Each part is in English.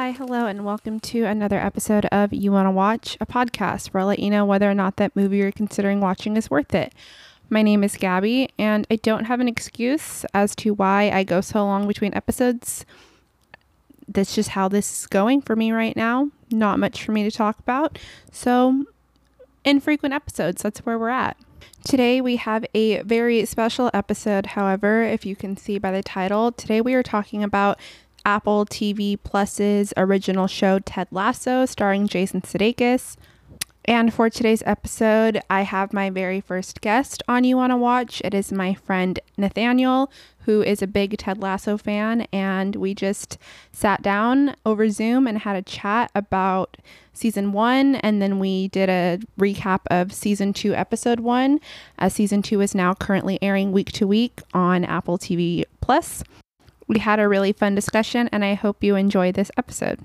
Hi, hello, and welcome to another episode of You Wanna Watch, a podcast where I'll let you know whether or not that movie you're considering watching is worth it. My name is Gabby, and I don't have an excuse as to why I go so long between episodes. That's just how this is going for me right now. Not much for me to talk about. So, infrequent episodes, that's where we're at. Today we have a very special episode, however, if you can see by the title. Today we are talking about Apple TV Plus's original show Ted Lasso, starring Jason Sudeikis. And for today's episode, I have my very first guest on You Wanna Watch. It is my friend Nathaniel, who is a big Ted Lasso fan, and we just sat down over Zoom and had a chat about season one, and then we did a recap of season two, episode one. As season two is now currently airing week to week on Apple TV Plus. We had a really fun discussion, and I hope you enjoy this episode.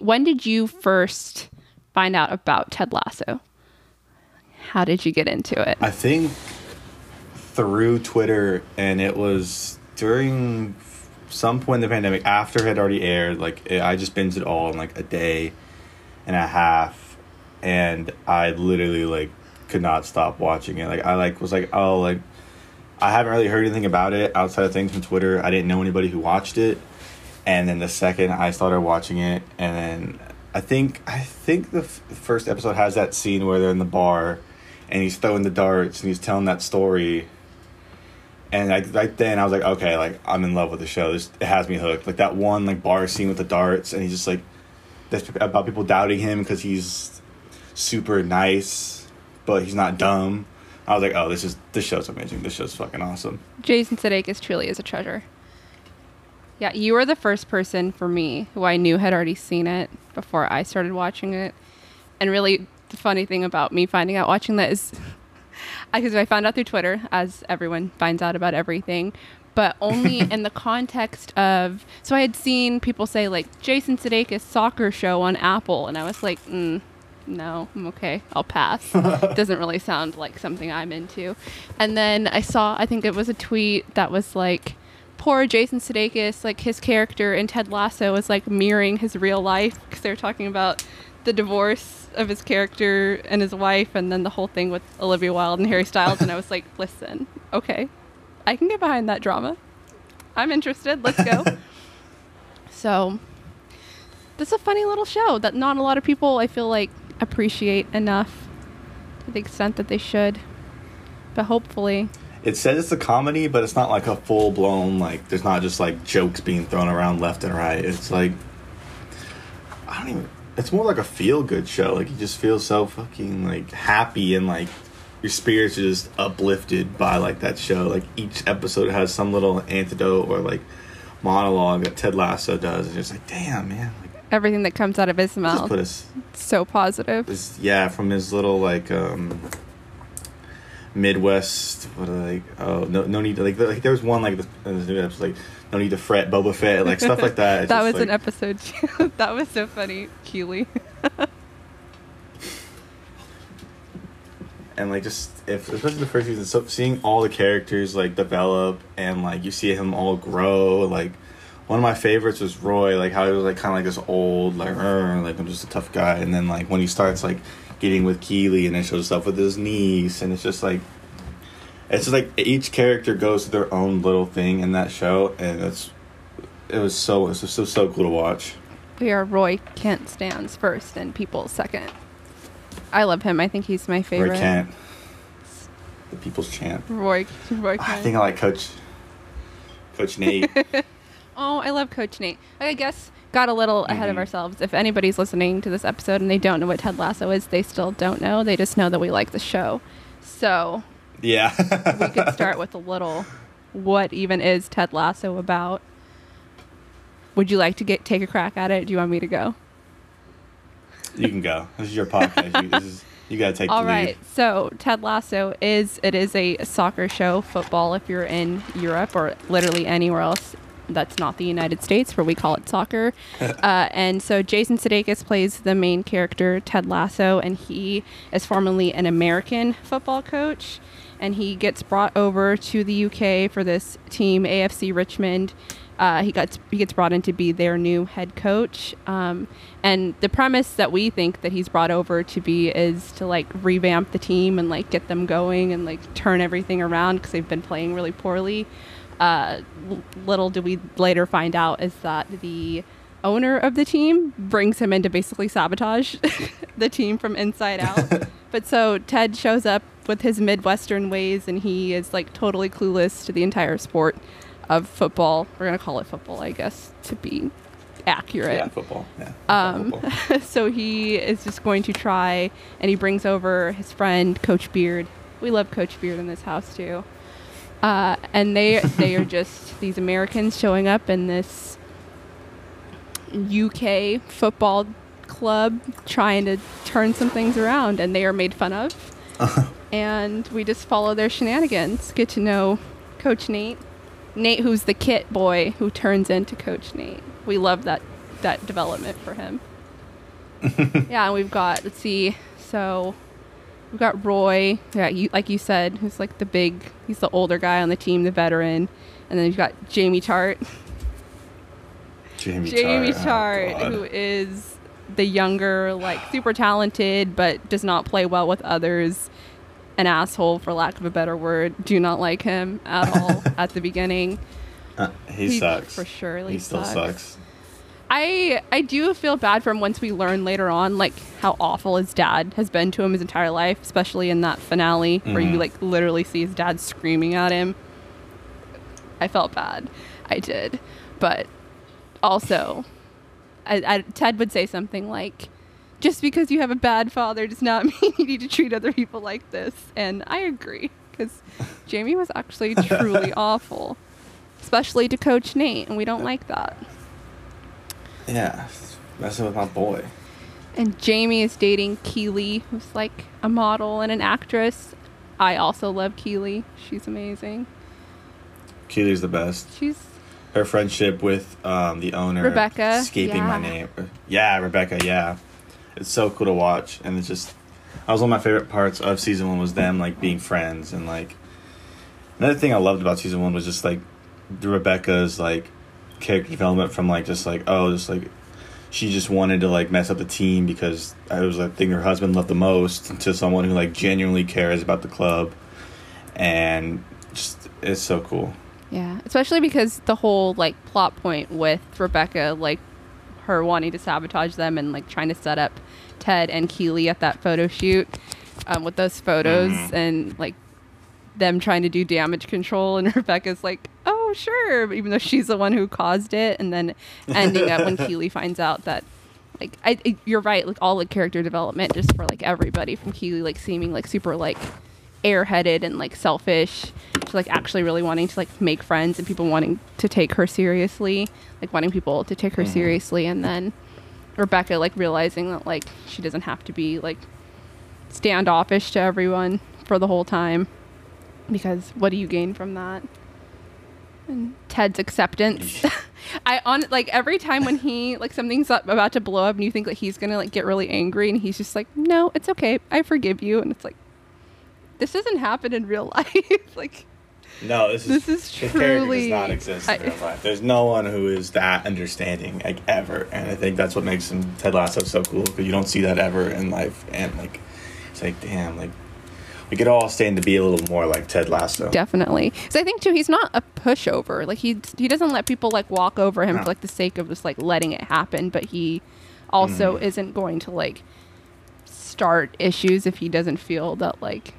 When did you first find out about Ted Lasso? How did you get into it? I think through Twitter, and it was during some point in the pandemic after it had already aired. Like I just binged it all in like a day and a half, and I literally like could not stop watching it. Like I like was like oh like I haven't really heard anything about it outside of things from Twitter. I didn't know anybody who watched it, and then the second I started watching it, and then I think I think the f- first episode has that scene where they're in the bar, and he's throwing the darts and he's telling that story. And like right then, I was like, okay, like I'm in love with the show. This it has me hooked. Like that one like bar scene with the darts, and he's just like, that's about people doubting him because he's super nice, but he's not dumb. I was like, oh, this is this show's amazing. This show's fucking awesome. Jason Sudeikis truly is a treasure. Yeah, you were the first person for me who I knew had already seen it before I started watching it. And really, the funny thing about me finding out watching that is because I found out through Twitter, as everyone finds out about everything, but only in the context of. So I had seen people say like Jason Sudeikis soccer show on Apple, and I was like, mm, no, I'm okay. I'll pass. Doesn't really sound like something I'm into. And then I saw, I think it was a tweet that was like, poor Jason Sudeikis, like his character in Ted Lasso was like mirroring his real life because they were talking about the divorce of his character and his wife, and then the whole thing with Olivia Wilde and Harry Styles. and I was like, listen, okay, I can get behind that drama. I'm interested. Let's go. so, this is a funny little show that not a lot of people, I feel like, appreciate enough to the extent that they should. But hopefully, It says it's a comedy, but it's not like a full blown like. There's not just like jokes being thrown around left and right. It's like I don't even. It's more like a feel good show. Like you just feel so fucking like happy and like your spirits are just uplifted by like that show. Like each episode has some little antidote or like monologue that Ted Lasso does. And it's like damn man. Like, everything that comes out of his mouth us so positive. this yeah from his little like um Midwest what are they like oh no no need to like there- like there was one like this, this new episode like no need to fret Boba Fett like stuff like that that was an episode. that was so funny, Keeley. and like just if especially the first season so seeing all the characters like develop and like you see him all grow like one of my favorites was Roy like how he was like kind of like this old like like I'm just a tough guy and then like when he starts like getting with Keeley and then shows stuff with his niece and it's just like it's just like each character goes to their own little thing in that show and it's it was so it was so so cool to watch We are Roy Kent stands first and people second. I love him. I think he's my favorite. Roy Kent the people's champ Roy, Roy Kent. I think I like Coach Coach Nate Oh, I love Coach Nate. I guess got a little ahead of Mhm. ourselves. If anybody's listening to this episode and they don't know what Ted Lasso is, they still don't know. They just know that we like the show. So Yeah. we could start with a little what even is Ted Lasso about? Would you like to get take a crack at it? Do you want me to go? You can go. This is your podcast. You, this is, you gotta take All right. lead. So Ted Lasso is it is a soccer show, football if you're in Europe or literally anywhere else that's not the United States where we call it soccer. uh, and so Jason Sudeikis plays the main character Ted Lasso, and he is formerly an American football coach. And he gets brought over to the UK for this team, AFC Richmond, Uh, he got he gets brought in to be their new head coach, um, and the premise that we think that he's brought over to be is to like revamp the team and like get them going and like turn everything around because they've been playing really poorly. Uh, little do we later find out is that the owner of the team brings him in to basically sabotage the team from inside out. but so Ted shows up with his Midwestern ways and he is like totally clueless to the entire sport of football. We're going to call it football, I guess, to be accurate. Yeah, football. Yeah. Um, football. so he is just going to try, and he brings over his friend Coach Beard. We love Coach Beard in this house too. Uh, and they they are just these Americans showing up in this UK football club trying to turn some things around, and they are made fun of. and we just follow their shenanigans. Get to know Coach Nate. Nate, who's the kit boy who turns into Coach Nate. We love that that development for him. yeah, and we've got let's see, so we've got Roy, yeah, you, like you said, who's like the big, he's the older guy on the team, the veteran, and then you've got Jamie Tartt, Jamie, Jamie Tartt. Oh, who is the younger, like super talented, but does not play well with others. An asshole, for lack of a better word. Do not like him at all at the beginning. Uh, he, He sucks. for surely He still sucks. sucks. I I do feel bad for him once we learn later on like how awful his dad has been to him his entire life, especially in that finale where you Mhm. like literally see his dad screaming at him. I felt bad. I did. But also I, I, Ted would say something like just because you have a bad father does not mean you need to treat other people like this. And I agree because Jamie was actually truly awful, especially to Coach Nate, and we don't like that. Yeah, messing with my boy. And Jamie is dating Keeley, who's like a model and an actress. I also love Keeley. She's amazing. Keeley's the best. She's Her friendship with um, the owner, Rebecca, escaping my yeah. name. Yeah, Rebecca. Yeah, it's so cool to watch, and it's just that was one of my favorite parts of season one was them like being friends and like another thing I loved about season one was just like the Rebecca's like character development from like just like oh just like she just wanted to like mess up the team because I was like thing her husband loved the most to someone who like genuinely cares about the club and just it's so cool. yeah, especially because the whole like plot point with Rebecca, like her wanting to sabotage them and like trying to set up Ted and Keeley at that photo shoot um, with those photos Mhm. and like them trying to do damage control and Rebecca's like, oh sure, even though she's the one who caused it, and then ending up when Keeley finds out that like I, I- you're right, like all the character development just for like everybody from Keeley like seeming like super like airheaded and like selfish to like actually really wanting to like make friends and people wanting to take her seriously, like wanting people to take her Mhm. seriously, and then Rebecca like realizing that like she doesn't have to be like standoffish to everyone for the whole time because what do you gain from that? And Ted's acceptance. I on like every time when he like something's about to blow up and you think like he's gonna like get really angry and he's just like, no, it's okay, I forgive you, and it's like, this doesn't happen in real life. like No, this is This is truly- does not exist in I- real life. There's no one who is that understanding like ever, and I think that's what makes him Ted Lasso so cool because you don't see that ever in life, and like it's like damn, like we could all stand to be a little more like Ted Lasso. definitely. So I think too, he's not a pushover. Like he he doesn't let people like walk over him No. for like the sake of just like letting it happen, but he also Mhm. isn't going to like start issues if he doesn't feel that like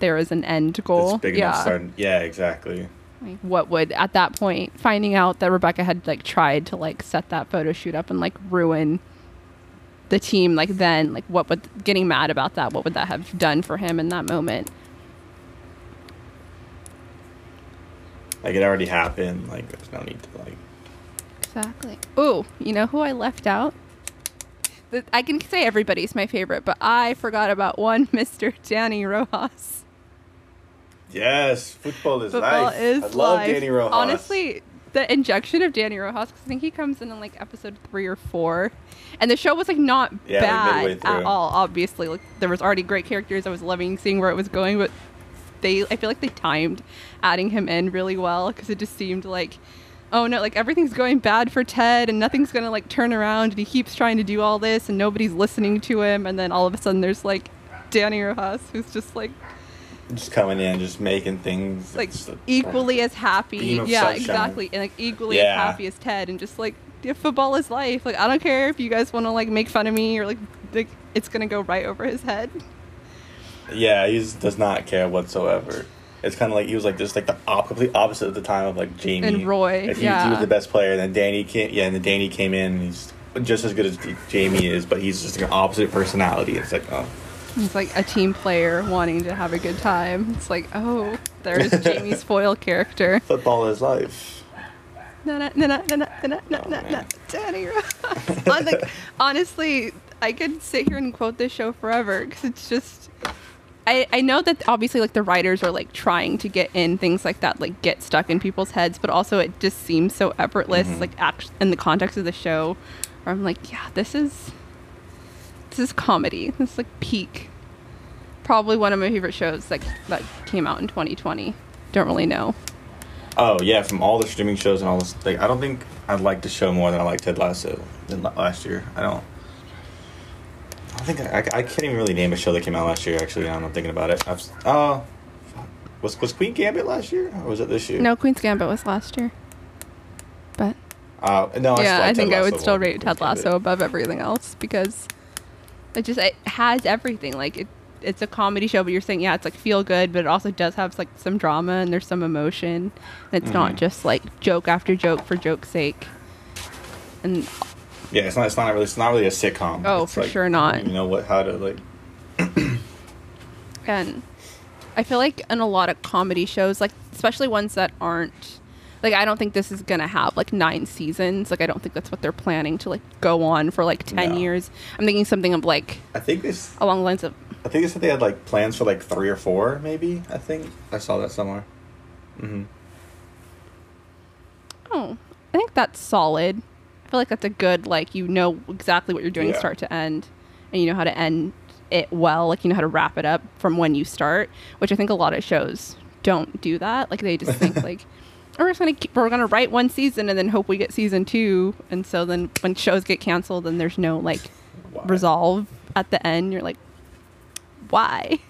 there is an end goal. It's big yeah. enough. Starting, yeah, exactly. like what would at that point finding out that rebecca had like tried to like set that photo shoot up and like ruin the team like then like what would getting mad about that what would that have done for him in that moment Like it already happened. Like there's no need to like. exactly oh you know who i left out i can say everybody's my favorite but i forgot about one mr dani rojas Yes, football is football life. is I love life. Dani Rojas. Honestly, the injection of Dani Rojas because I think he comes in in like episode three or four, and the show was like not Yeah, like bad at all. Obviously, like there was already great characters. I was loving seeing where it was going, but they, I feel like they timed adding him in really well because it just seemed like oh no, like everything's going bad for Ted and nothing's gonna like turn around and he keeps trying to do all this and nobody's listening to him and then all of a sudden there's like Dani Rojas who's just like Just coming in, just making things like a- equally as happy. Yeah, sunshine. exactly. And like equally Yeah. as happy as Ted and just like yeah, football is life. Like I don't care if you guys want to like make fun of me or like like it's gonna go right over his head. Yeah, he does not care whatsoever. It's kind of like he was like just like the op- complete opposite at the time of like Jamie And Roy, Like, he, he was the best player. And then Dani came, yeah, and then Dani came in. and He's just as good as Jamie is, but he's just like an opposite personality. It's like, oh, It's like a team player wanting to have a good time. It's like, oh, there's Jamie's foil character. football is life. Na na na na na na na na na. Dani Rojas. On, like, honestly, I could sit here and quote this show forever because it's just. I, I know that obviously like the writers are like trying to get in things like that like get stuck in people's heads but also it just seems so effortless Mhm. like act- in the context of the show where I'm like yeah this is this is comedy this is like peak probably one of my favorite shows like that came out in 2020 don't really know Oh yeah, from all the streaming shows and all this, like I don't think I liked the show more than I liked Ted Lasso than last year. I don't. I don't think I, I, I can't even really name a show that came out last year. Actually, now I'm thinking about it. I've oh, fuck. was was Queen Gambit last year or was it this year? no Queen's Gambit was last year but Uh, no. I yeah, still I think I would still rate Ted. Lasso above everything else because it just it has everything. Like it, it's a comedy show, but you're saying yeah, it's like feel good, but it also does have like some drama and there's some emotion. And it's not Mhm. just like joke after joke for joke's sake. And Yeah, it's not. It's not really. It's not really a sitcom. Oh, It's for like, sure not. You know what? How to like. and I feel like in a lot of comedy shows, like especially ones that aren't like I don't think this is gonna have like nine seasons. Like I don't think that's what they're planning to like go on for like ten No. years. I'm thinking something of like I think this. along the lines of I think they said they had like plans for like three or four, maybe. I think I saw that somewhere. hmm Oh, I think that's solid. I feel like that's a good like you know exactly what you're doing Yeah. start to end, and you know how to end it well. Like you know how to wrap it up from when you start, which I think a lot of shows don't do that. Like they just think like. "Oh, We're just gonna keep, we're gonna write one season and then hope we get season two, and so then when shows get canceled and there's no like Why? resolve at the end, you're like, why?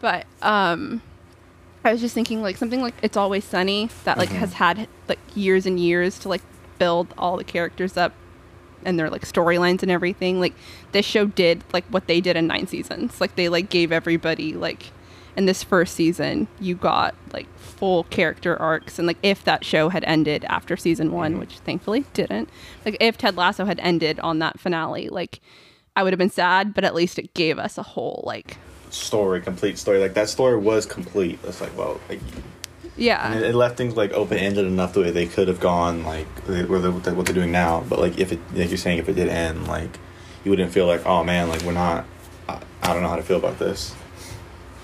But um, I was just thinking like something like It's Always Sunny that like Mhm. has had like years and years to like build all the characters up and their like storylines and everything. Like this show did like what they did in nine seasons. Like they like gave everybody like in this first season you got like full character arcs and like if that show had ended after season one, Mhm. which thankfully didn't, like if Ted Lasso had ended on that finale, like I would have been sad, but at least it gave us a whole like Story, complete story. Like that story was complete. It's like, well, like, yeah. and it, it left things like open ended enough the way they could have gone, like they- where they- what they're, doing now. But like, if it, like you're saying, if it did end, like you wouldn't feel like, oh man, like we're not. I, I don't know how to feel about this.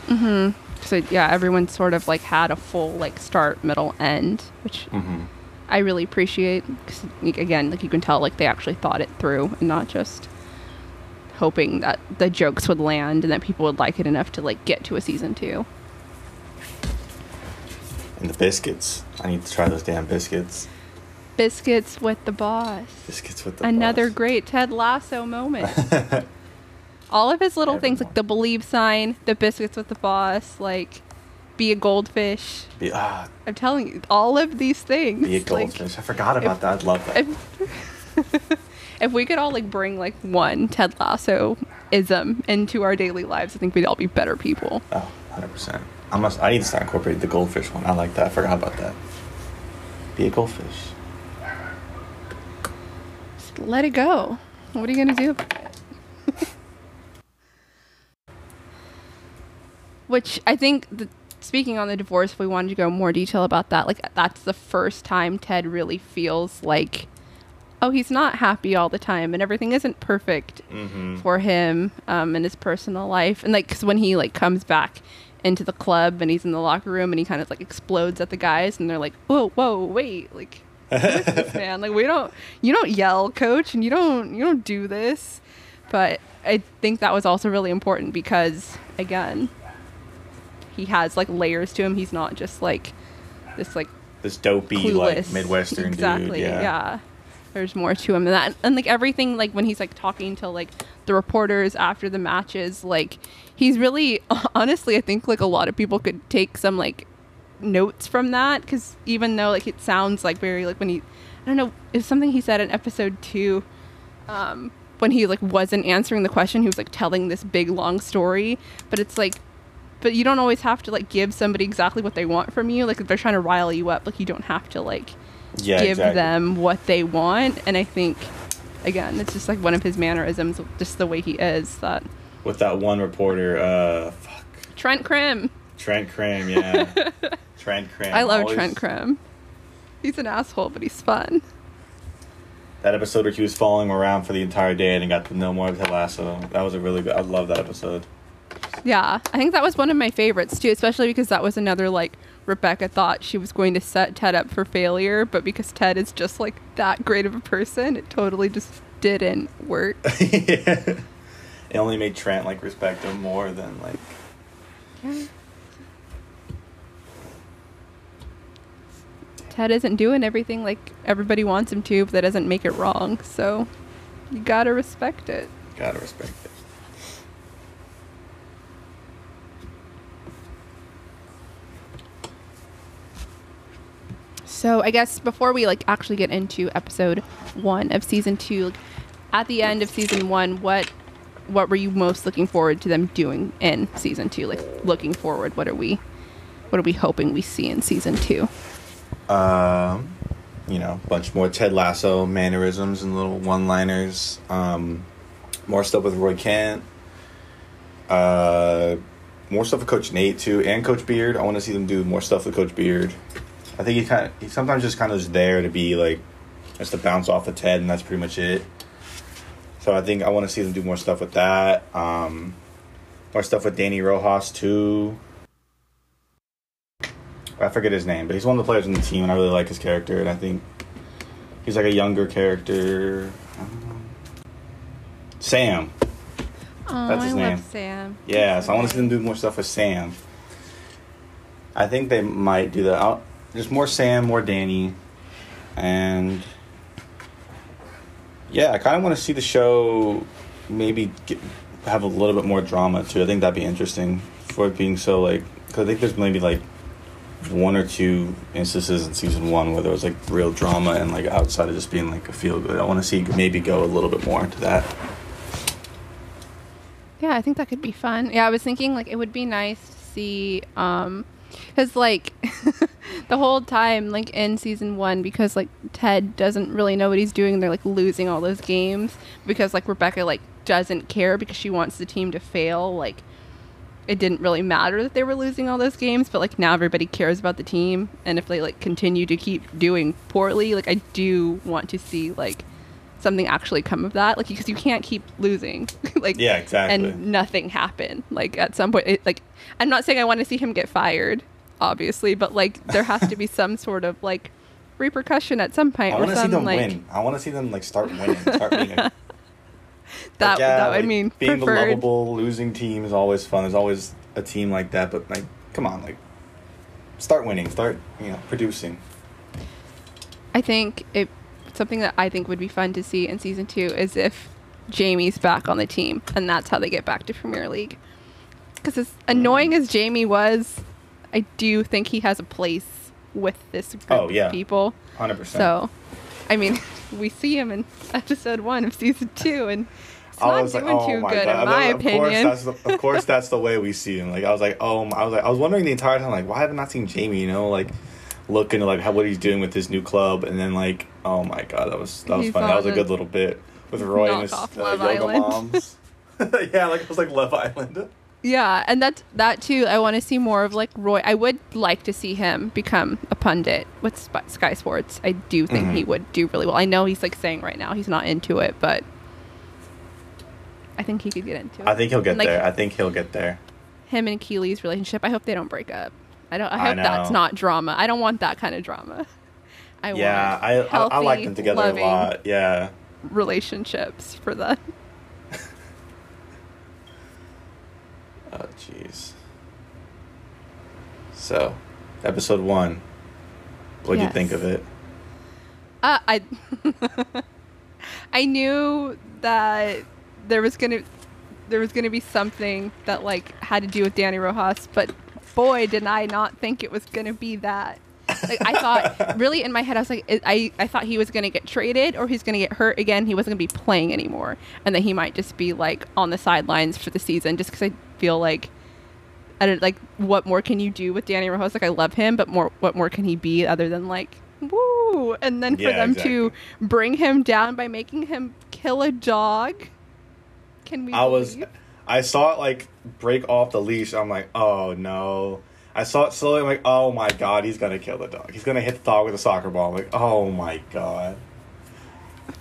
Mm hmm. So yeah, everyone sort of like had a full like start, middle, end, which hmm I really appreciate. 'cause, like, again, like you can tell, like they actually thought it through and not just hoping that the jokes would land and that people would like it enough to like get to a season two. And the biscuits. I need to try those damn biscuits. Biscuits with the boss. Biscuits with the Another boss. great Ted Lasso moment. All of his little things, like the believe sign, the biscuits with the boss, like be a goldfish. Be, ah, I'm telling you, all of these things. be a like, goldfish. I forgot about if- that. I'd love that. if, we could all like bring like one Ted Lasso ism into our daily lives, I think we'd all be better people. Oh, 100%. I must. I need to start incorporating the goldfish one. I like that. I forgot about that. Be a goldfish. Just let it go. What are you gonna do? Which I think, the, speaking on the divorce, if we wanted to go more detail about that, like that's the first time Ted really feels like, oh, he's not happy all the time, and everything isn't perfect Mm-hmm. for him um, in his personal life. And like, cause when he like comes back into the club and he's in the locker room and he kind of like explodes at the guys, and they're like, whoa, whoa, wait, like, this man? Like, we don't, you don't yell, coach, and you don't, you don't do this. But I think that was also really important because, again, he has like layers to him. He's not just like this like this dopey like. Midwestern exactly, dude. Yeah. There's more to him than that, and like everything, like when he's like talking to like the reporters after the matches, like he's really, honestly, I think like a lot of people could take some like notes from that because even though like it sounds like very like when he, I don't know, it's something he said in episode two, um, when he like wasn't answering the question, he was like telling this big long story, but it's like but you don't always have to like give somebody exactly what they want from you. Like if they're trying to rile you up, like you don't have to like Yeah, give exactly. them what they want. And I think again, it's just like one of his mannerisms, just the way he is. That With that one reporter, uh, fuck, Trent Crimm, Trent Crimm, yeah, Trent Crimm. I love always- Trent Crimm. He's an asshole, but he's fun. That episode where he was following him around for the entire day and he got to know more of Ted Lasso. That was a really good. I love that episode. Yeah, I think that was one of my favorites too, especially because that was another like Rebecca thought she was going to set Ted up for failure, but because Ted is just like that great of a person, it totally just didn't work. it only made Trent like respect him more than like. Ted isn't doing everything like everybody wants him to, but that doesn't make it wrong. So you gotta respect it. Gotta respect it. So I guess before we like actually get into episode one of season two, like, at the end of season one, what what were you most looking forward to them doing in season two? Like looking forward, what are we what are we hoping we see in season two? Um, you know, a bunch more Ted Lasso mannerisms and little one-liners. Um, more stuff with Roy Kent. Uh, more stuff with Coach Nate too, and Coach Beard. I want to see them do more stuff with Coach Beard. I think he kind of he sometimes just kind of is there to be like just to bounce off of Ted, and that's pretty much it. So I think I want to see them do more stuff with that. Um, more stuff with Dani Rojas too. I forget his name, but he's one of the players on the team, and I really like his character. And I think he's like a younger character. Sam. Oh, That's his I name. Sam. Yeah, so I want to see them do more stuff with Sam. I think they might do that. I'll, there's more Sam, more Dani, and yeah, I kind of want to see the show maybe get, have a little bit more drama too. I think that'd be interesting for it being so like because I think there's maybe like one or two instances in season one where there was like real drama and like outside of just being like a feel good. I want to see maybe go a little bit more into that. Yeah, I think that could be fun. Yeah, I was thinking like it would be nice to see um cuz like the whole time like in season 1 because like Ted doesn't really know what he's doing, they're like losing all those games because like Rebecca like doesn't care because she wants the team to fail like it didn't really matter that they were losing all those games, but like now everybody cares about the team and if they like continue to keep doing poorly, like I do want to see like something actually come of that like because you can't keep losing like Yeah, exactly. and nothing happen like at some point it, like i'm not saying i want to see him get fired obviously but like there has to be some sort of like repercussion at some point I want to see them like win. I want to see them like start winning. Start being a, that, like, yeah, that i mean being the lovable losing team is always fun. There's always a team like that, but like, come on, like, start winning. Start you know producing. i think it something that i think would be fun to see in season two is if jamie's back on the team and that's how they get back to premier league because as mm. annoying as jamie was i do think he has a place with this oh, group Oh, yeah. of people Hundred percent. So, I mean, we see him in episode one of season two, and it's I not was like, doing oh too good, god! in my of opinion. course, that's the, of course that's the way we see him. Like I was like, oh, I was like, I was wondering the entire time, like, why have I not seen Jamie? You know, like looking like how what he's doing with his new club, and then like, oh my god, that was that was He's funny. That was a good little bit with Roy and his uh, yoga Island. moms. yeah, like it was like Love Island. yeah, and that's that too. I want to see more of like Roy. I would like to see him become a pundit with Sp- Sky Sports. I do think he Mhm. would do really well. I know he's like saying right now he's not into it, but I think he could get into it. I think he'll get And, like, there. I think he'll get there. him and Keeley's relationship. I hope they don't break up. I don't. I I hope that's not drama. I don't want that kind of drama. I yeah, I, I I like them together a lot. Yeah. relationships for them. Oh jeez. So, episode one. What'd you think of it? Uh, I I knew that there was gonna there was gonna be something that like had to do with Dani Rojas, but boy, did I not think it was gonna be that. Like I thought, really in my head, I was like, I- I thought he was gonna get traded or he's gonna get hurt again. He wasn't gonna be playing anymore, and that he might just be like on the sidelines for the season, just because I feel like. I don't like what more can you do with Dani Rojas? Like I love him, but more what more can he be other than like woo? And then for Yeah, them to bring him down by making him kill a dog. Can we? I was. I saw it like break off the leash. I'm like, oh no. I saw it slowly. I'm like, oh my god, he's gonna kill the dog. He's gonna hit the dog with a soccer ball. I'm like, oh my god,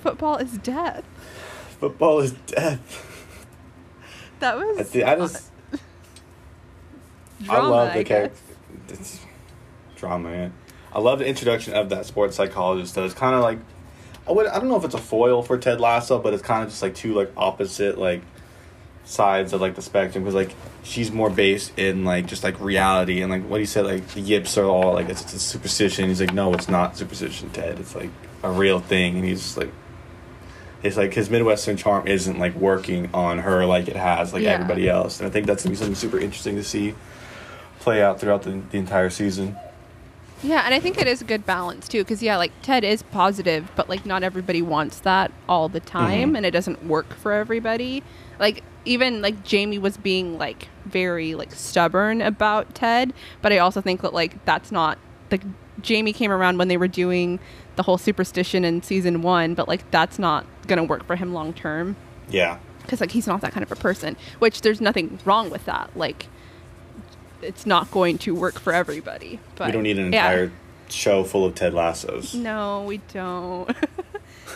football is death. football is death. That I, was. I just, drama, I love the character. It's drama, man. I love the introduction of that sports psychologist. Though it's kind of like, I would, I don't know if it's a foil for Ted Lasso, but it's kind of just like two like opposite like sides of like the spectrum because like she's more based in like just like reality and like what he said like the yips are all like it's, it's a superstition. He's like, no, it's not superstition, Ted. It's like a real thing, and he's just like. It's like his Midwestern charm isn't like working on her like it has like Yeah. everybody else, and I think that's gonna be something super interesting to see play out throughout the, the entire season. Yeah, and I think it is a good balance too, because yeah, like Ted is positive, but like not everybody wants that all the time, Mhm. and it doesn't work for everybody. Like even like Jamie was being like very like stubborn about Ted, but I also think that like that's not like Jamie came around when they were doing the whole superstition in season one, but like that's not gonna work for him long term Yeah, because like he's not that kind of a person. Which there's nothing wrong with that. Like it's not going to work for everybody. But we don't need an yeah. entire show full of Ted Lassos. No, we don't.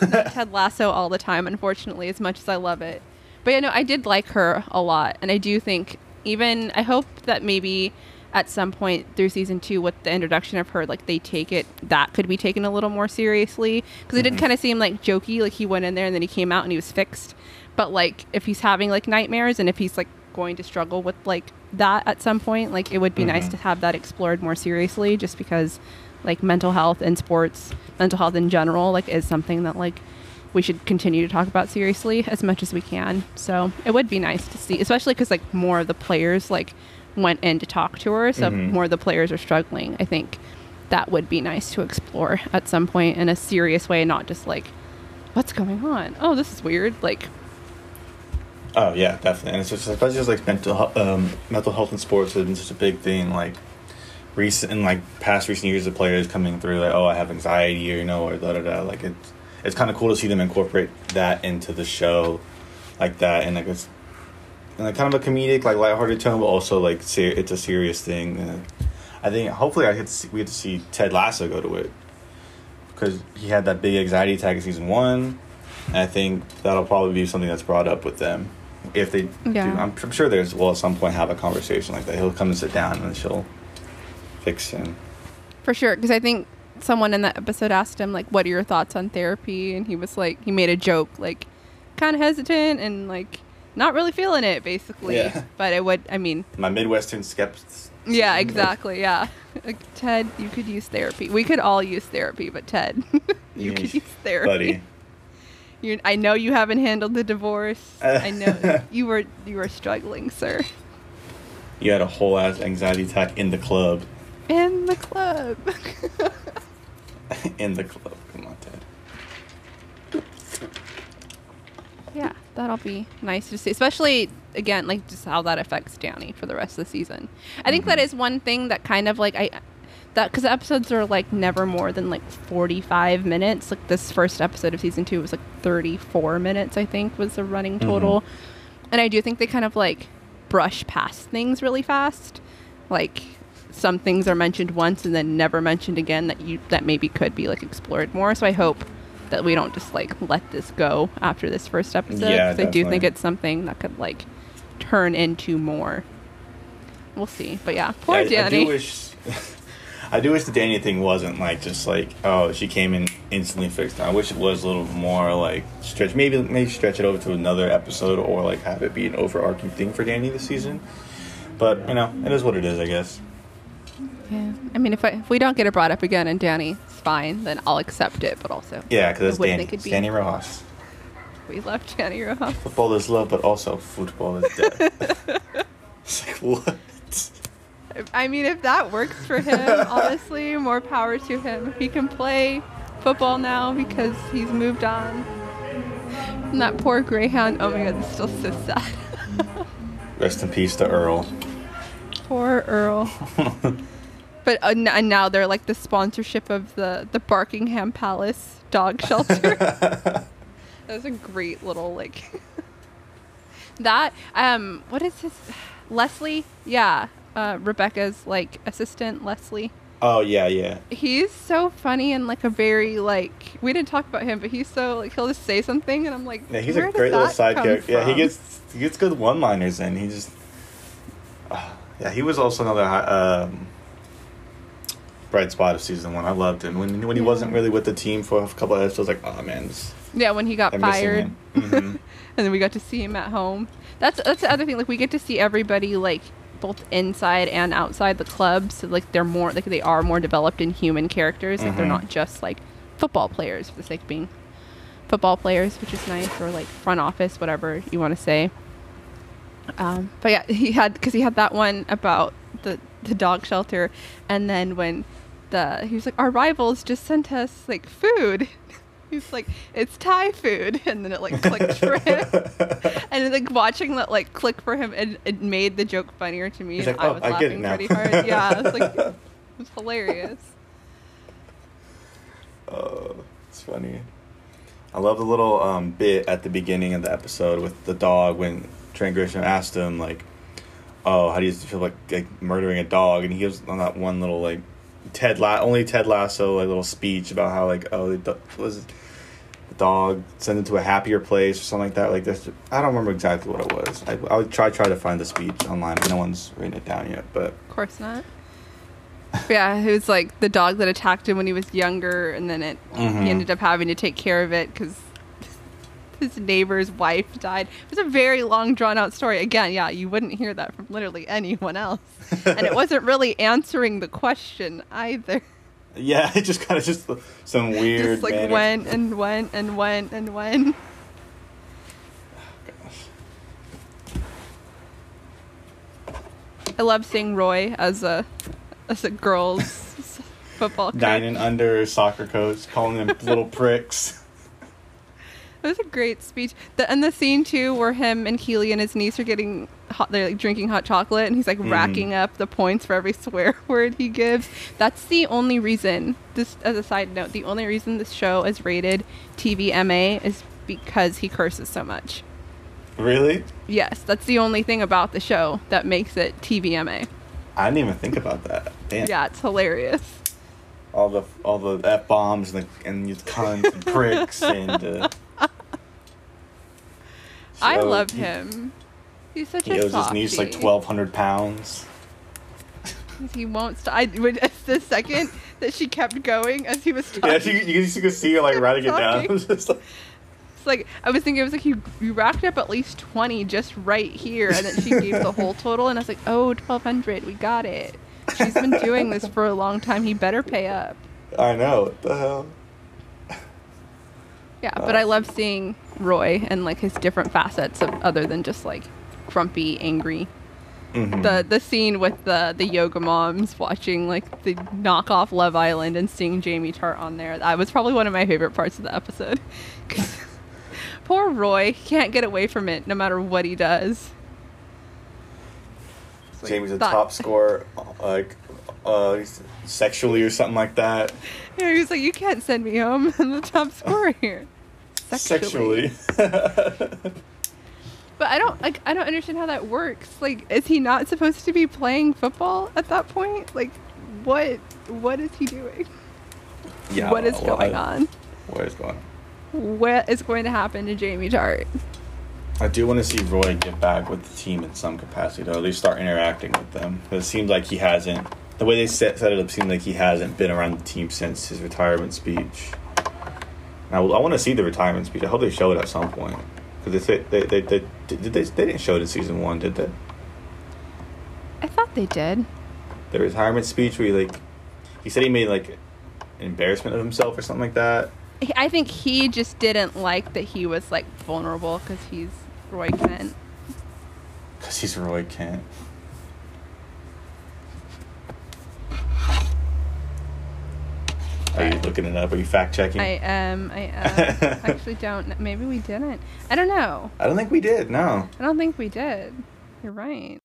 Ted Lasso all the time, unfortunately, as much as I love it. But yeah, no, I did like her a lot, and I do think even I hope that maybe at some point through season two, with the introduction of her, like they take it that could be taken a little more seriously because it did kind of seem like jokey, like he went in there and then he came out and he was fixed. But like if he's having like nightmares and if he's like going to struggle with like that at some point, like it would be nice Mhm. to have that explored more seriously, just because like mental health in sports, mental health in general, like is something that like we should continue to talk about seriously as much as we can. So it would be nice to see, especially because like more of the players like went in to talk to her, so Mhm. more of the players are struggling. I think that would be nice to explore at some point in a serious way, not just like what's going on. Oh, this is weird. Like Oh yeah, definitely. And it's just especially just like mental um, mental health in sports has been such a big thing. Like recent in like past recent years, of players coming through like, oh, I have anxiety or you know or da da da. Like it's it's kind of cool to see them incorporate that into the show, like that, and like it's and like kind of a comedic, like lighthearted tone, but also like ser- it's a serious thing. And I think hopefully I get to see, we get to see Ted Lasso go to it because he had that big anxiety attack in season one. And I think that'll probably be something that's brought up with them if they Yeah. do. I'm, I'm sure there's will at some point have a conversation like that. He'll come and sit down and she'll fix him. For sure, because I think someone in that episode asked him like, "What are your thoughts on therapy?" And he was like, he made a joke, like, kind of hesitant and like not really feeling it, basically. Yeah. But it would, I mean, My Midwestern skeptics. yeah, exactly, yeah. Like, Ted, you could use therapy. We could all use therapy, but Ted, you Yeah, could use therapy. buddy. You're, I know you haven't handled the divorce. I know you were you were struggling, sir. You had a whole ass anxiety attack in the club. In the club. in the club. Come on, Ted. Yeah, that'll be nice to see, especially again, like just how that affects Dani for the rest of the season. I think that Mhm. is one thing that kind of like I that because episodes are like never more than like 45 minutes. Like this first episode of season two was like 34 minutes, I think, was the running total. And I do think they kind of like brush past things really fast. Like some things are mentioned once and then never mentioned again that you that maybe could be like explored more. So I hope that we don't just like let this go after this first episode. Yeah, I do think it's something that could like turn into more. We'll see. But yeah, poor Yeah, I, I Dani. do wish. I do wish the Dani thing wasn't like just like oh she came in instantly fixed. I wish it was a little more like stretch maybe maybe stretch it over to another episode or like have it be an overarching thing for Dani this season. But you know it is what it is I guess. Yeah. I mean, if, I, if we don't get it brought up again and Dani's fine, then I'll accept it. But also, Yeah, because it's Dani. be- Dani Rojas. we love Dani Rojas. Football is love, but also football is death. it's like what? I mean, if that works for him, honestly, more power to him. He can play football now because he's moved on. And that poor Greyhound. Oh my god, it's still so sad. Rest in peace to Earl. poor Earl. But uh, n- and now they're like the sponsorship of the the Barkingham Palace dog shelter. that was a great little like that. Um, what is his Leslie? Yeah, uh, Rebecca's like assistant Leslie. Oh yeah, yeah. He's so funny and like a very like we didn't talk about him, but he's so like he'll just say something and I'm like, Yeah, he's a great little side character. Yeah, he gets he gets good one-liners in. He just Ah, yeah, he was also another um, bright spot of season one. I loved him when when he Yeah. wasn't really with the team for a couple of episodes. Like, oh man, this, Yeah, when he got I'm fired. him. Mhm. and then we got to see him at home. That's that's the other thing. Like we get to see everybody like both inside and outside the club. So like they're more like they are more developed in human characters. Like they're Mhm. not just like football players for the sake of being football players, which is nice, or like front office, whatever you want to say. Um, but yeah, he had because he had that one about the the dog shelter, and then when the he was like, our rivals just sent us like food. He's like, it's Thai food, and then it like clicked for him, and like watching that like click for him, it, it made the joke funnier to me. He's and like, I "Oh, was I get it laughing now." pretty hard. Yeah, I was like, it was hilarious. Oh, it's funny. I love the little um, bit at the beginning of the episode with the dog when Trent Grisham asked him like, "Oh, how do you feel like, like murdering a dog?" And he gives on that one little like Ted La- only Ted Lasso like little speech about how like oh the do- was the dog sent him to a happier place or something like that. Like this, I don't remember exactly what it was. I I would try try to find the speech online, but no one's written it down yet. But Of course not. Yeah, it was like the dog that attacked him when he was younger, and then it Mhm. he ended up having to take care of it because his neighbor's wife died. It was a very long, drawn out story. Again, yeah, you wouldn't hear that from literally anyone else, and it wasn't really answering the question either. yeah, it just kind of just some weird Just like manner- went and went and went and went. I love seeing Roy as a as a girls football coach. nine and under soccer coach calling them little pricks. It was a great speech. The, and the scene too, where him and Keeley and his niece are getting hot, they're like drinking hot chocolate, and he's like Mhm. racking up the points for every swear word he gives. That's the only reason. This, as a side note, the only reason this show is rated TVMA is because he curses so much. Really? Yes, that's the only thing about the show that makes it TVMA. I didn't even think about that. Damn. Yeah, it's hilarious. All the all the f bombs and the and cunts and pricks and. Uh, I love him. He's such He a owes his niece like twelve hundred pounds. He won't stop. I, the second that she kept going as he was talking, Yeah, you, you, you could see her like writing it down. Talking. Just like, it's like I was thinking it was like you you racked up at least twenty just right here, and then she gave the whole total, and I was like, oh, twelve hundred, we got it. She's been doing this for a long time. He better pay up. I know what the hell. Yeah, but I love seeing Roy and like his different facets of other than just like grumpy, angry. Mhm. The the scene with the the yoga moms watching like the knockoff Love Island and seeing Jamie Tartt on there. That was probably one of my favorite parts of the episode. Poor Roy can't get away from it no matter what he does. Jamie's a top scorer, like uh, sexually or something like that. Yeah, was like, you can't send me home. I'm the top scorer here. Sexually. But I don't like. I don't understand how that works. Like, is he not supposed to be playing football at that point? Like, what? What is he doing? yeah. what is well, going I- on? What is going on? What is going to happen to Jamie Tartt? I do want to see Roy get back with the team in some capacity, though. At least start interacting with them. it seems like he hasn't. The way they set, set it up seemed like he hasn't been around the team since his retirement speech. Now, I want to see the retirement speech. I hope they show it at some point. Because they, they, they, they, did they, they didn't show it in season one, did they? I thought they did. the retirement speech where he like he said he made like an embarrassment of himself or something like that. I think he just didn't like that he was like vulnerable because he's Roy Kent. Cause he's Roy Kent. Are you looking it up? Are you fact checking? I am. I actually don't. Maybe we didn't. I don't know. I don't think we did. No. I don't think we did. You're right.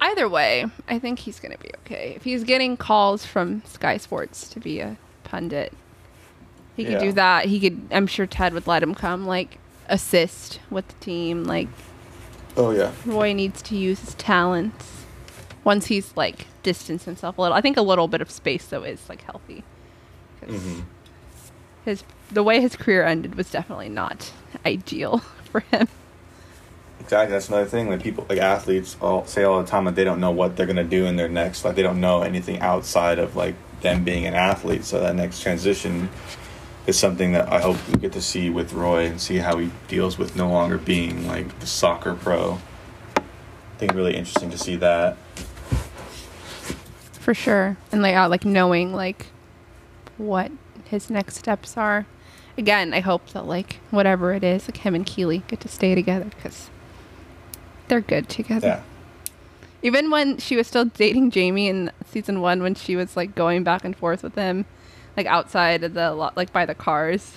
Either way, I think he's gonna be okay. If he's getting calls from Sky Sports to be a pundit, he could Yeah. do that. He could. I'm sure Ted would let him come, like assist with the team. Like Oh yeah. Roy needs to use his talents once he's like distanced himself a little. I think a little bit of space though is like healthy. 'Cause hmm His the way his career ended was definitely not ideal for him. Exactly. That's another thing. Like people, like athletes, all say all the time that they don't know what they're gonna do in their next. Like they don't know anything outside of like them being an athlete. So that next transition is something that I hope we get to see with Roy and see how he deals with no longer being like the soccer pro. I think really interesting to see that. For sure. And like uh, like knowing like what his next steps are. Again, I hope that like whatever it is, like him and Keeley get to stay together because they're good together. Yeah. Even when she was still dating Jamie in season one, when she was like going back and forth with him, like outside of the lot, like by the cars.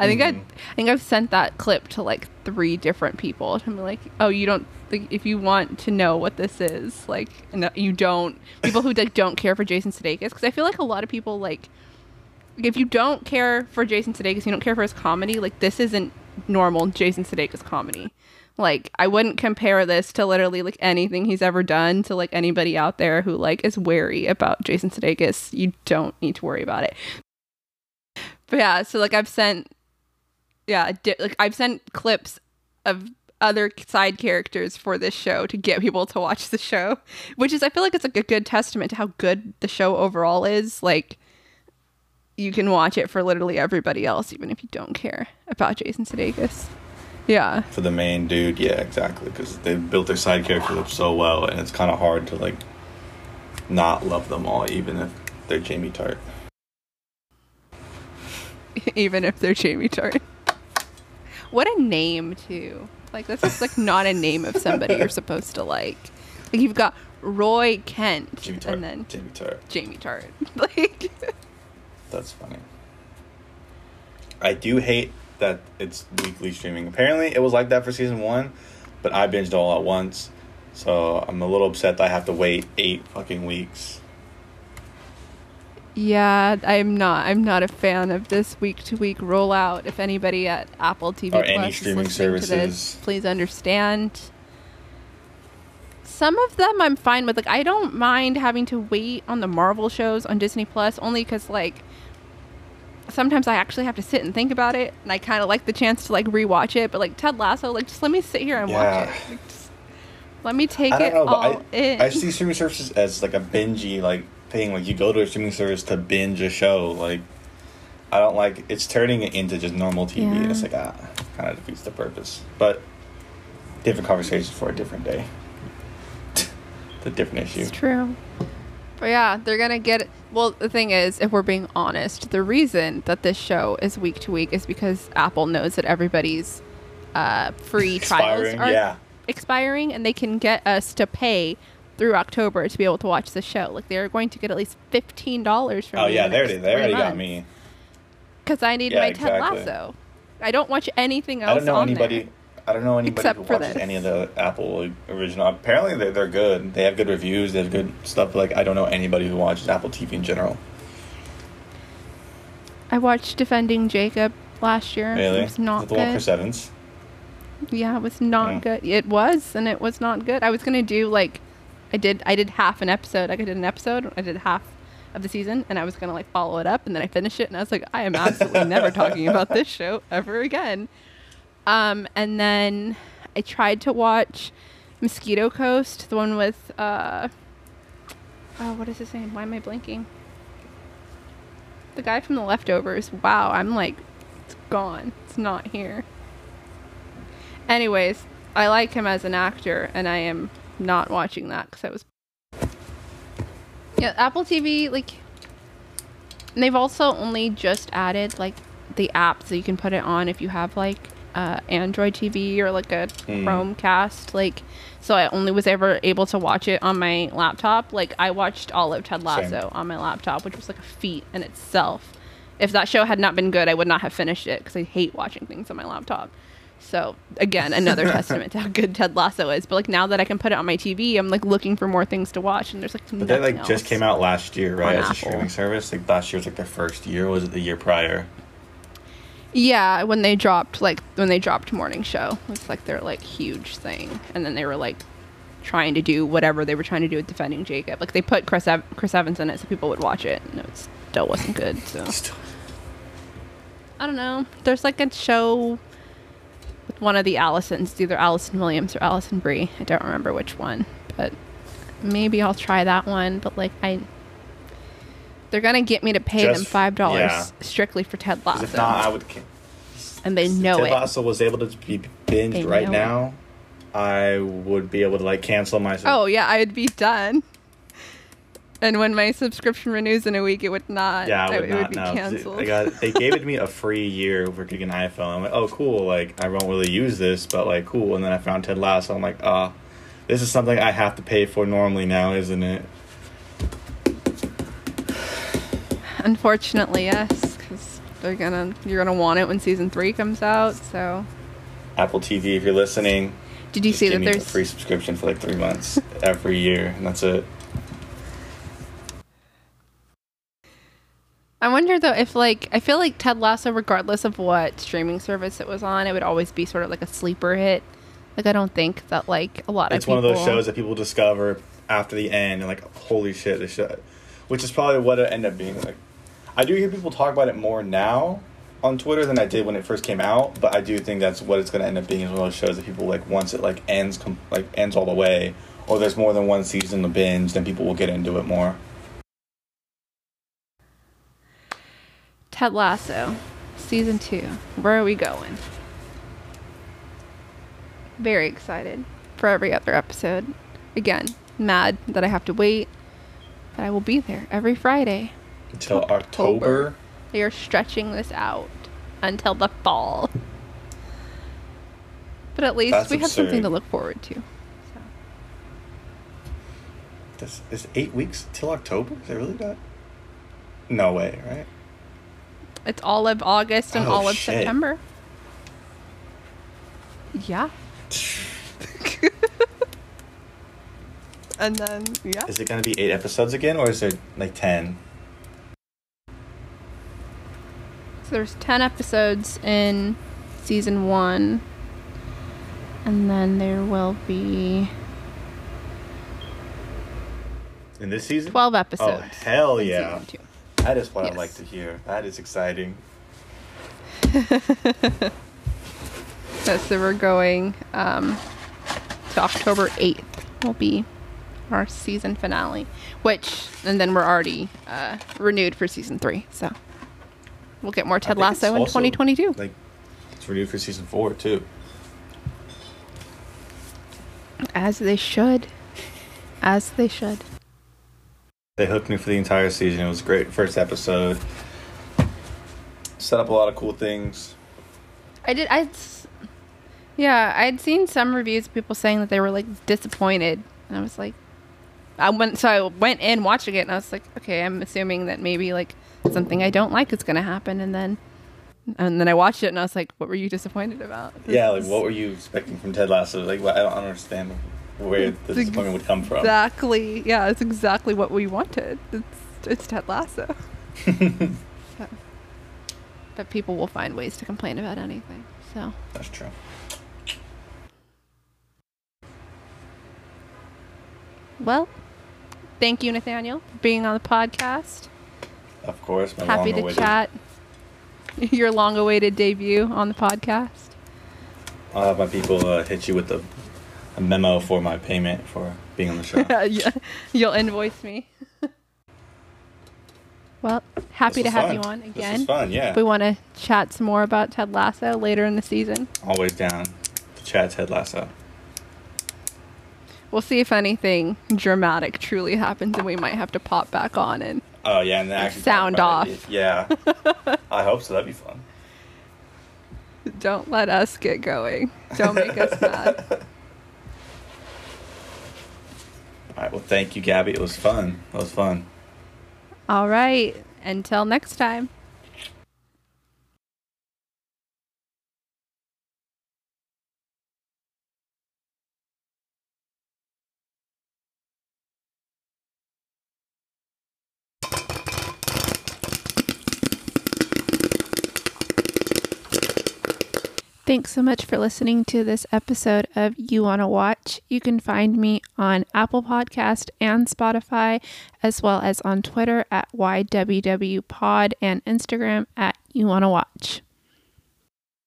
I think I, Mhm. I think I've sent that clip to like three different people. I'm like, oh, you don't like if you want to know what this is, like, and you don't people who like, don't care for Jason Sudeikis because I feel like a lot of people like if you don't care for Jason Sudeikis, you don't care for his comedy. Like this isn't normal Jason Sudeikis comedy. Like I wouldn't compare this to literally like anything he's ever done to like anybody out there who like is wary about Jason Sudeikis. You don't need to worry about it. But yeah, so like I've sent, yeah, di- like I've sent clips of other side characters for this show to get people to watch the show, which is I feel like it's like a good testament to how good the show overall is. Like you can watch it for literally everybody else, even if you don't care about Jason Sudeikis. Yeah. For the main dude, yeah, exactly. Because they built their side characters up so well, and it's kind of hard to like not love them all, even if they're Jamie Tartt. even if they're Jamie Tartt. What a name too. Like this is like not a name of somebody you're supposed to like. Like you've got Roy Kent Jamie Tartt. and then Jamie Tartt. Jamie Tartt. Like That's funny. I do hate that it's weekly streaming. Apparently, it was like that for season one, but I binged all at once. So I'm a little upset that I have to wait eight fucking weeks. Yeah, I'm not. I'm not a fan of this week to week rollout. If anybody at Apple TV Or Plus any streaming to this, services. please understand. Some of them I'm fine with. Like I don't mind having to wait on the Marvel shows on Disney Plus, only because like sometimes I actually have to sit and think about it, and I kind of like the chance to like rewatch it. But like Ted Lasso, like just let me sit here and Yeah. watch it. Like, just let me take it know, all but in. I, I see streaming services as like a bingey like thing. Like you go to a streaming service to binge a show. Like I don't like it's turning it into just normal TV, and it's like ah, kind of defeats the purpose. But different conversation for a different day. The different issue. It's true. But yeah, they're gonna get. Well, the thing is, if we're being honest, the reason that this show is week to week is because Apple knows that everybody's uh, free trials are yeah. expiring, and they can get us to pay through October to be able to watch the show. Like they're going to get at least fifteen dollars from Oh me yeah, in the they next already they already got me. because I need Yeah, my exactly. Ted Lasso. I don't watch anything else. I don't know anybody. there. I don't know anybody Except who watches this. any of the Apple original. Apparently, they're, they're good. They have good reviews. They have good stuff. But, like I don't know anybody who watches Apple TV in general. I watched Defending Jacob last year. Really, It was not Is the good. one Chris Evans? Yeah, it was not Yeah. good. It was, and it was not good. I was gonna do like, I did. I did half an episode. Like I did an episode. I did half of the season, and I was gonna like follow it up, and then I finished it, and I was like, I am absolutely never talking about this show ever again. Um, and then I tried to watch Mosquito Coast, the one with uh, oh, what is his name? Why am I blanking? The guy from The Leftovers. Wow, I'm like, it's gone. It's not here. Anyways, I like him as an actor, and I am not watching that because I was. Yeah, Apple TV, like, they've also only just added, like, the app so you can put it on if you have, like, uh, Android TV or, like, a Mm. Chromecast. Like, so I only was ever able to watch it on my laptop. Like, I watched all of Ted Lasso Same. on my laptop, which was, like, a feat in itself. If that show had not been good, I would not have finished it because I hate watching things on my laptop. So again, another testament to how good Ted Lasso is. But like now that I can put it on my TV, I'm like looking for more things to watch, and there's like But that like just came out last year, right? As a streaming service. Like last year was like their first year. or Was it the year prior? Yeah, when they dropped like when they dropped Morning Show, it's like their like huge thing, and then they were like trying to do whatever they were trying to do with defending Jacob. Like they put Chris Ev- Chris Evans in it so people would watch it, and it still wasn't good. So I don't know. There's like a show with one of the Allisons, it's either Allison Williams or Alison Brie. I don't remember which one, but maybe I'll try that one. But like I, they're gonna get me to pay them five dollars yeah. strictly for Ted 'Cause Lasso, if not, I would. and they know it. Ted it. Lasso was able to be binged They right know it. now. I would be able to like cancel my. Oh yeah, I'd be done. And when my subscription renews in a week, it would not. Yeah, I would it not would be know. canceled. I got, they gave it to me a free year for getting an iPhone. I'm like, oh, cool. Like, I won't really use this, but like, cool. And then I found Ted Lasso. I'm like, ah, this is something I have to pay for normally now, isn't it? Unfortunately, yes, because they're gonna you're gonna want it when season three comes out. So, Apple TV, if you're listening, did you see that me a free subscription for like three months every year, and that's it. I wonder though if like I feel like Ted Lasso, regardless of what streaming service it was on, it would always be sort of like a sleeper hit. Like I don't think that like a lot of. It's one of those shows that people discover after the end and like, holy shit, this show, which is probably what it ended up being. Like, I do hear people talk about it more now on Twitter than I did when it first came out, but I do think that's what it's going to end up being. Is one of those shows that people like once it like ends com- like ends all the way, or there's more than one season to binge, then people will get into it more. Ted Lasso, season two. Where are we going? Very excited for every other episode. Again, mad that I have to wait, but I will be there every Friday. Until October. October. They are stretching this out until the fall. But at least That's we have something to look forward to. So. This is eight weeks till October. Is it really that? No way, right? It's all of August and Oh, all of shit. September. Yeah. and then yeah. Is it going to be eight episodes again, or is it like ten? So there's 10 episodes in season 1 and then there will be In this season? 12 episodes. Oh hell yeah! That is what I like to hear. That is exciting. So, so we're going um, to October 8th will be our season finale, which and then we're already uh, renewed for season 3. So we'll get more Ted Lasso in also, 2022. Like, it's renewed for season four too. As they should. As they should. They hooked me for the entire season. It was great. First episode. Set up a lot of cool things. I did. I. Yeah, I'd seen some reviews of people saying that they were like disappointed, and I was like, I went. So I went in watching it, and I was like, okay, I'm assuming that maybe like something I don't like is gonna happen, and then, and then I watched it, and I was like, what were you disappointed about? This Yeah, like what were you expecting from Ted Lasso? Like, I don't understand where the disappointment would come from. Exactly. Yeah, it's exactly what we wanted. It's it's Ted Lasso. So. But people will find ways to complain about anything. So. That's true. Well, thank you, Nathaniel, for being on the podcast. Of course, my Happy to chat. Your long awaited debut on the podcast. I'll have my people uh, hit you with a, a memo for my payment for being on the show. Yeah, You'll invoice me. well, happy to have you on This again. was fun, yeah. We want to chat some more about Ted Lasso later in the season. Always down to chat Ted Lasso. We'll see if anything dramatic truly happens, and we might have to pop back on and Oh yeah, and then actually Sound off. it. Yeah, I hope so. That'd be fun. don't let us get going. Don't make us mad. All right. Well, thank you, Gabby. It was fun. It was fun. All right. Until next time. Thanks so much for listening to this episode of You Wanna Watch. You can find me on Apple Podcast and Spotify, as well as on Twitter at YWWPod and Instagram at You Wanna Watch.